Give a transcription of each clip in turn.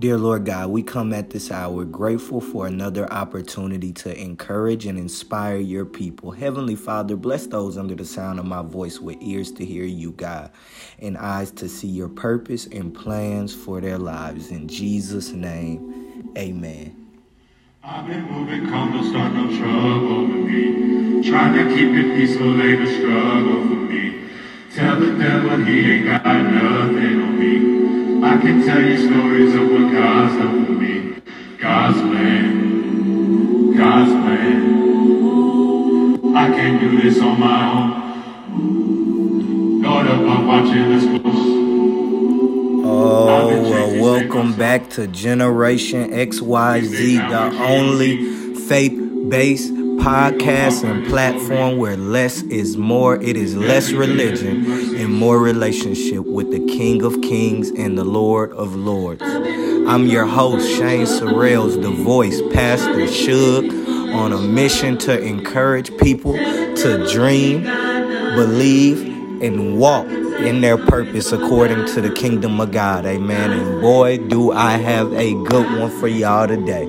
Dear Lord God, we come at this hour grateful for another opportunity to encourage and inspire your people. Heavenly Father, bless those under the sound of my voice with ears to hear you, God, and eyes to see your purpose and plans for their lives. In Jesus' name, amen. I've been moving start no trouble with me. Trying to keep it peaceful struggle for me. Tell the devil he ain't got nothing. I can tell you stories of what God's done for me. God's plan, God's plan. I can't do this on my own. Lord, up, I'm watching this close. Oh, well, welcome back to Generation XYZ, the only faith based podcast and platform where less is more. It is less religion and more relationship with the King of Kings and the Lord of Lords. I'm your host, Shane Sorrells, the voice, Pastor Shug, on a mission to encourage people to dream, believe, and walk in their purpose according to the kingdom of God. Amen. And boy, do I have a good one for y'all today.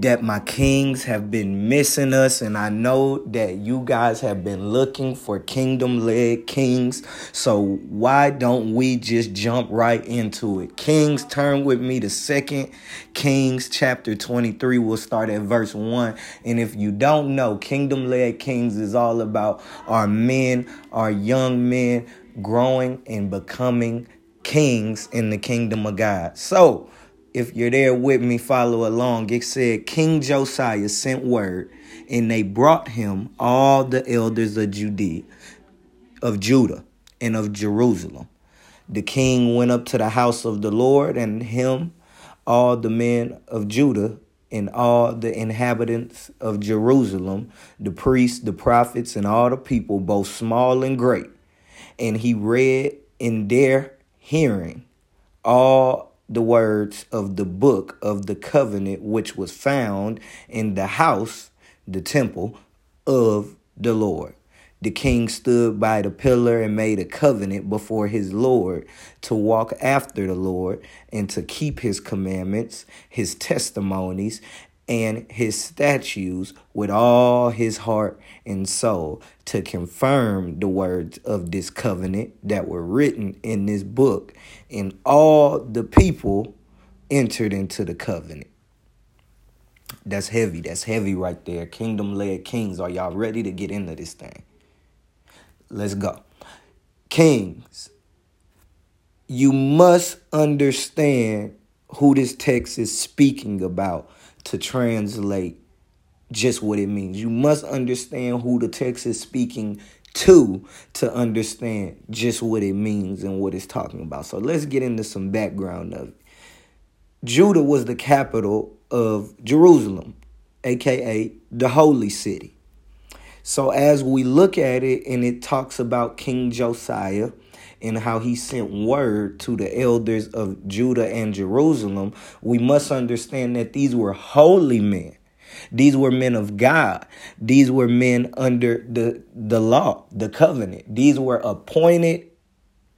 that my kings have been missing us, and I know that you guys have been looking for kingdom led kings. So, why don't we just jump right into it? Kings, turn with me to Second Kings chapter 23. We'll start at verse 1. And if you don't know, kingdom led kings is all about our men, our young men growing and becoming kings in the kingdom of God. So, if you're there with me, follow along. It said King Josiah sent word, and they brought him all the elders of Judea, of Judah, and of Jerusalem. The king went up to the house of the Lord, and him, all the men of Judah, and all the inhabitants of Jerusalem, the priests, the prophets, and all the people, both small and great. And he read in their hearing all the words of the book of the covenant which was found in the house, the temple of the Lord. The king stood by the pillar and made a covenant before his Lord to walk after the Lord and to keep his commandments, his testimonies, and his statutes with all his heart and soul to confirm the words of this covenant that were written in this book. And all the people entered into the covenant. That's heavy. That's heavy right there. Kingdom led kings. Are y'all ready to get into this thing? Let's go. Kings, you must understand who this text is speaking about to translate just what it means. You must understand who the text is speaking to to understand just what it means and what it's talking about. So let's get into some background of it. Judah was the capital of Jerusalem, aka the holy city. So as we look at it and it talks about King Josiah and how he sent word to the elders of Judah and Jerusalem, we must understand that these were holy men. These were men of God. These were men under the, the law, the covenant. These were appointed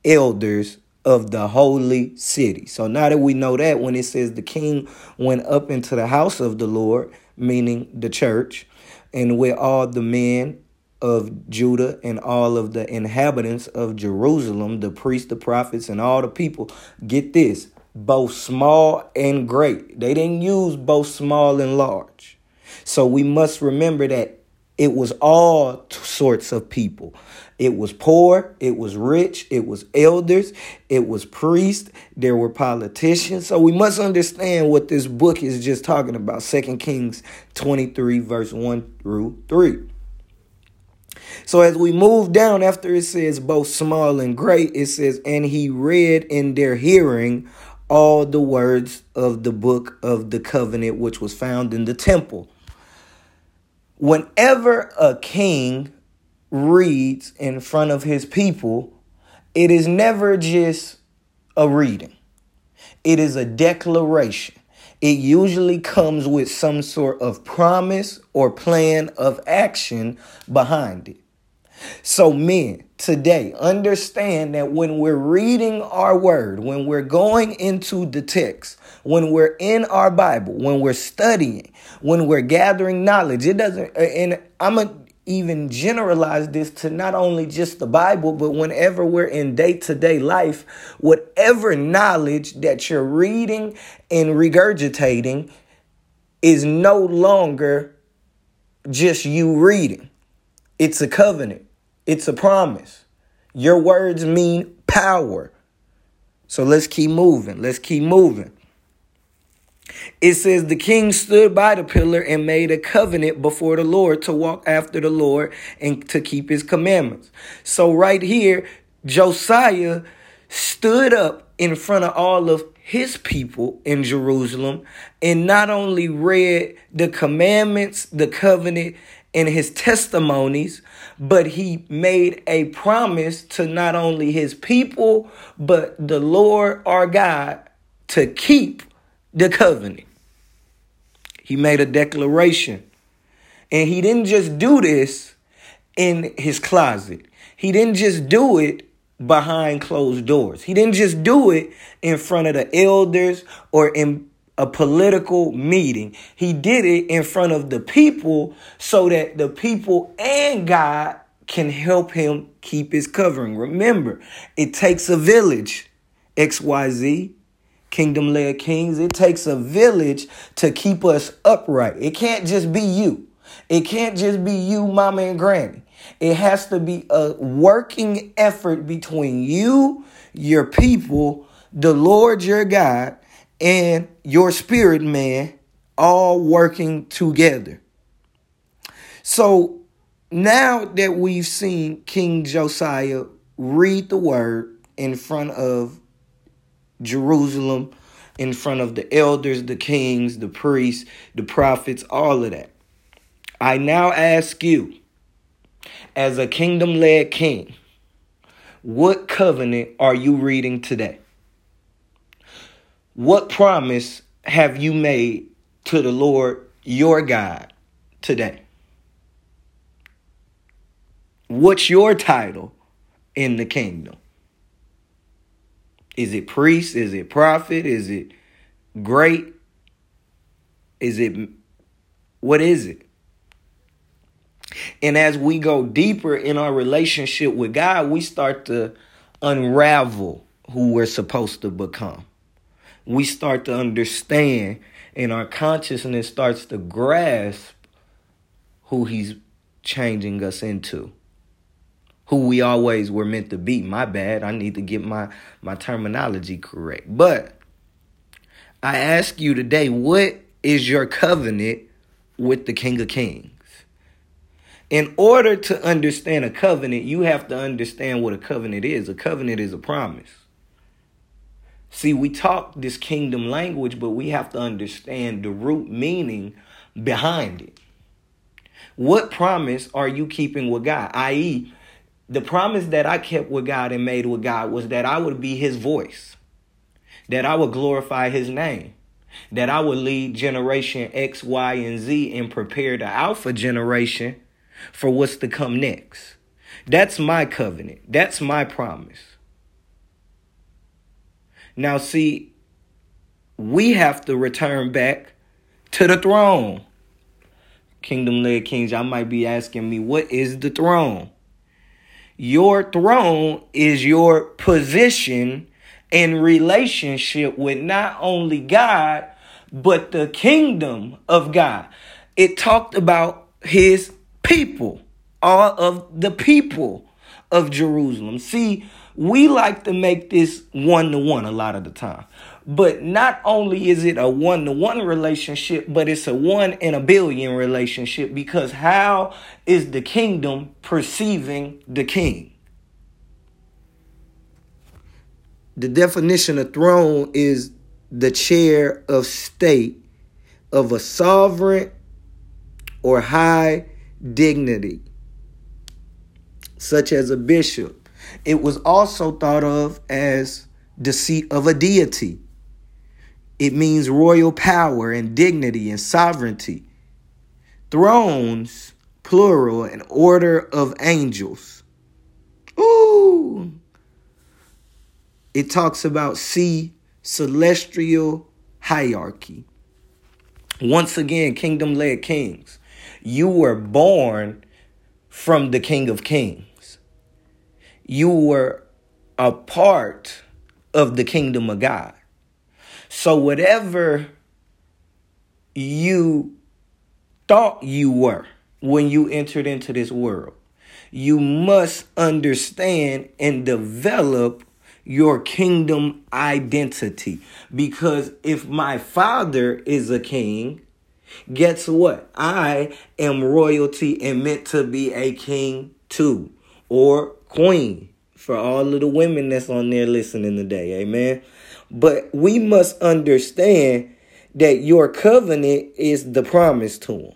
elders of the holy city. So now that we know that, when it says the king went up into the house of the Lord, meaning the church, and with all the men of Judah and all of the inhabitants of Jerusalem, the priests, the prophets, and all the people. Get this, both small and great. They didn't use both small and large. So we must remember that it was all sorts of people. It was poor, it was rich, it was elders, it was priests, there were politicians. So we must understand what this book is just talking about. Second Kings 23, verse 1 through 3. So as we move down after it says both small and great, it says, and he read in their hearing all the words of the book of the covenant which was found in the temple. Whenever a king reads in front of his people, it is never just a reading, it is a declaration. It usually comes with some sort of promise or plan of action behind it. So, men, today, understand that when we're reading our word, when we're going into the text, when we're in our Bible, when we're studying, when we're gathering knowledge, it doesn't, and I'm a, even generalize this to not only just the Bible, but whenever we're in day to day life, whatever knowledge that you're reading and regurgitating is no longer just you reading. It's a covenant, it's a promise. Your words mean power. So let's keep moving. Let's keep moving. It says the king stood by the pillar and made a covenant before the Lord to walk after the Lord and to keep his commandments. So right here, Josiah stood up in front of all of his people in Jerusalem and not only read the commandments, the covenant, and his testimonies, but he made a promise to not only his people, but the Lord our God to keep the covenant. He made a declaration. And he didn't just do this in his closet. He didn't just do it behind closed doors. He didn't just do it in front of the elders or in a political meeting. He did it in front of the people so that the people and God can help him keep his covering. Remember, it takes a village. XYZ kingdom led kings. It takes a village to keep us upright. It can't just be you. It can't just be you, mama and granny. It has to be a working effort between you, your people, the Lord your God, and your spirit man, all working together. So now that we've seen King Josiah read the word in front of Jerusalem in front of the elders, the kings, the priests, the prophets, all of that. I now ask you, as a kingdom led king, what covenant are you reading today? What promise have you made to the Lord your God today? What's your title in the kingdom? Is it priest? Is it prophet? Is it great? Is it what is it? And as we go deeper in our relationship with God, we start to unravel who we're supposed to become. We start to understand, and our consciousness starts to grasp who He's changing us into who we always were meant to be. My bad. I need to get my my terminology correct. But I ask you today, what is your covenant with the King of Kings? In order to understand a covenant, you have to understand what a covenant is. A covenant is a promise. See, we talk this kingdom language, but we have to understand the root meaning behind it. What promise are you keeping with God? I.e., the promise that I kept with God and made with God was that I would be his voice, that I would glorify his name, that I would lead generation X, Y, and Z and prepare the alpha generation for what's to come next. That's my covenant. That's my promise. Now, see, we have to return back to the throne. Kingdom led kings, y'all might be asking me, what is the throne? Your throne is your position in relationship with not only God, but the kingdom of God. It talked about his people, all of the people of Jerusalem. See, we like to make this one to one a lot of the time. But not only is it a one to one relationship, but it's a one in a billion relationship because how is the kingdom perceiving the king? The definition of throne is the chair of state of a sovereign or high dignity. such as a bishop. It was also thought of as the seat of a deity. It means royal power and dignity and sovereignty. Thrones, plural, an order of angels. Ooh. It talks about see celestial hierarchy. Once again, kingdom led kings. You were born from the King of Kings. You were a part of the kingdom of God. So, whatever you thought you were when you entered into this world, you must understand and develop your kingdom identity. Because if my father is a king, guess what? I am royalty and meant to be a king too, or queen for all of the women that's on there listening today. Amen. But we must understand that your covenant is the promise to him.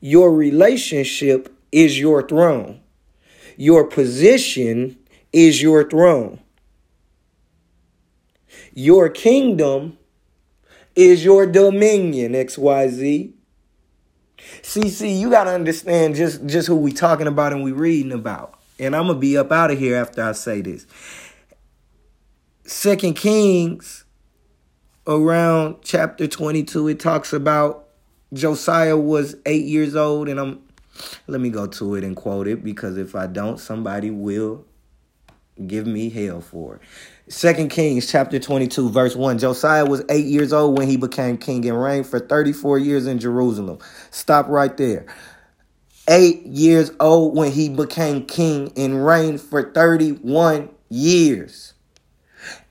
Your relationship is your throne. Your position is your throne. Your kingdom is your dominion, XYZ. See, see, you gotta understand just, just who we talking about and we reading about. And I'm gonna be up out of here after I say this. Second Kings around chapter 22, it talks about Josiah was eight years old, and I'm let me go to it and quote it because if I don't, somebody will give me hell for it. Second Kings chapter 22, verse 1. Josiah was eight years old when he became king and reigned for 34 years in Jerusalem. Stop right there. Eight years old when he became king and reigned for 31 years.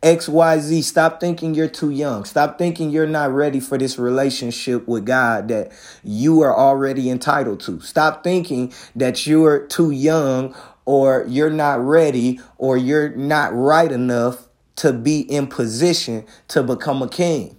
XYZ, stop thinking you're too young. Stop thinking you're not ready for this relationship with God that you are already entitled to. Stop thinking that you're too young or you're not ready or you're not right enough to be in position to become a king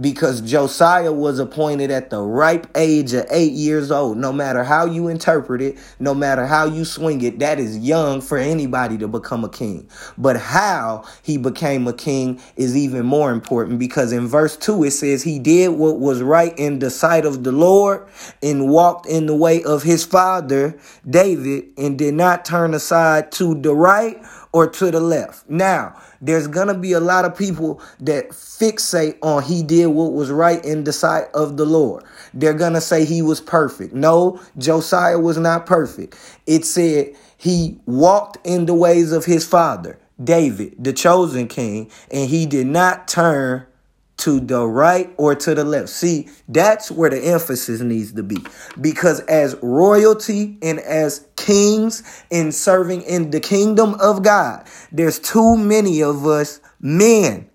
because Josiah was appointed at the ripe age of eight years old. No matter how you interpret it, no matter how you swing it, that is young for anybody to become a king. But how he became a king is even more important because in verse 2 it says he did what was right in the sight of the Lord and walked in the way of his father David and did not turn aside to the right or to the left. Now, there's going to be a lot of people that fixate on he did what was right in the sight of the Lord. They're going to say he was perfect. No, Josiah was not perfect. It said he walked in the ways of his father, David, the chosen king, and he did not turn to the right or to the left. See, that's where the emphasis needs to be. Because as royalty and as kings in serving in the kingdom of God, there's too many of us men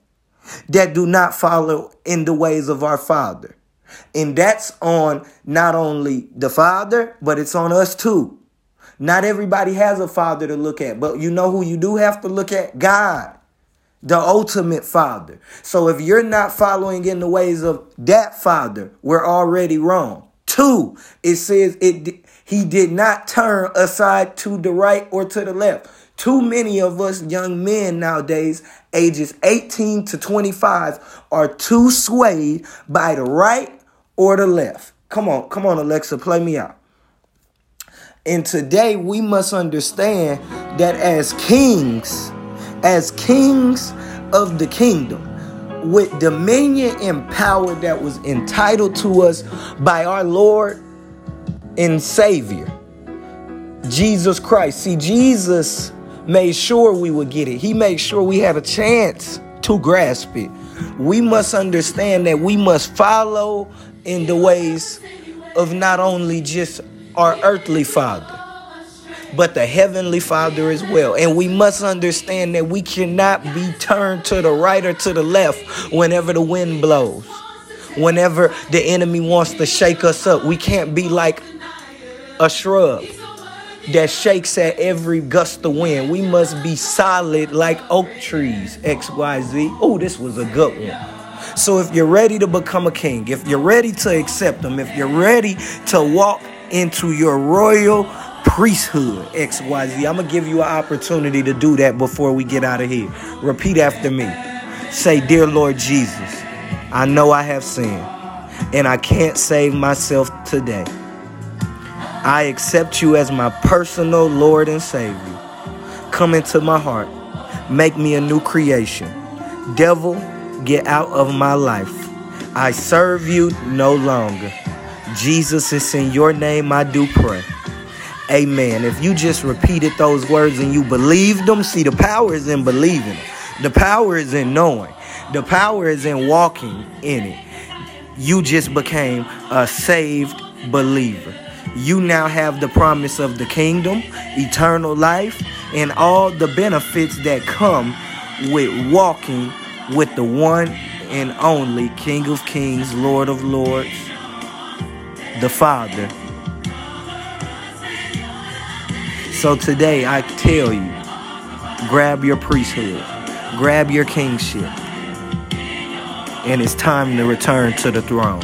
that do not follow in the ways of our Father. And that's on not only the Father, but it's on us too. Not everybody has a father to look at, but you know who you do have to look at? God the ultimate father. So if you're not following in the ways of that father, we're already wrong. Two, it says it he did not turn aside to the right or to the left. Too many of us young men nowadays, ages 18 to 25, are too swayed by the right or the left. Come on, come on, Alexa, play me out. And today we must understand that as kings, as kings of the kingdom with dominion and power that was entitled to us by our Lord and Savior, Jesus Christ. See, Jesus made sure we would get it, He made sure we had a chance to grasp it. We must understand that we must follow in the ways of not only just our earthly father but the heavenly Father as well. And we must understand that we cannot be turned to the right or to the left whenever the wind blows. Whenever the enemy wants to shake us up, we can't be like a shrub that shakes at every gust of wind. We must be solid like oak trees, XYZ. Oh, this was a good one. So if you're ready to become a king, if you're ready to accept them, if you're ready to walk into your royal priesthood, XYZ. I'm going to give you an opportunity to do that before we get out of here. Repeat after me. Say, Dear Lord Jesus, I know I have sinned and I can't save myself today. I accept you as my personal Lord and Savior. Come into my heart. Make me a new creation. Devil, get out of my life. I serve you no longer. Jesus, it's in your name I do pray. Amen. If you just repeated those words and you believed them, see, the power is in believing. The power is in knowing. The power is in walking in it. You just became a saved believer. You now have the promise of the kingdom, eternal life, and all the benefits that come with walking with the one and only King of Kings, Lord of Lords, the Father. So today I tell you grab your priesthood, grab your kingship, and it's time to return to the throne.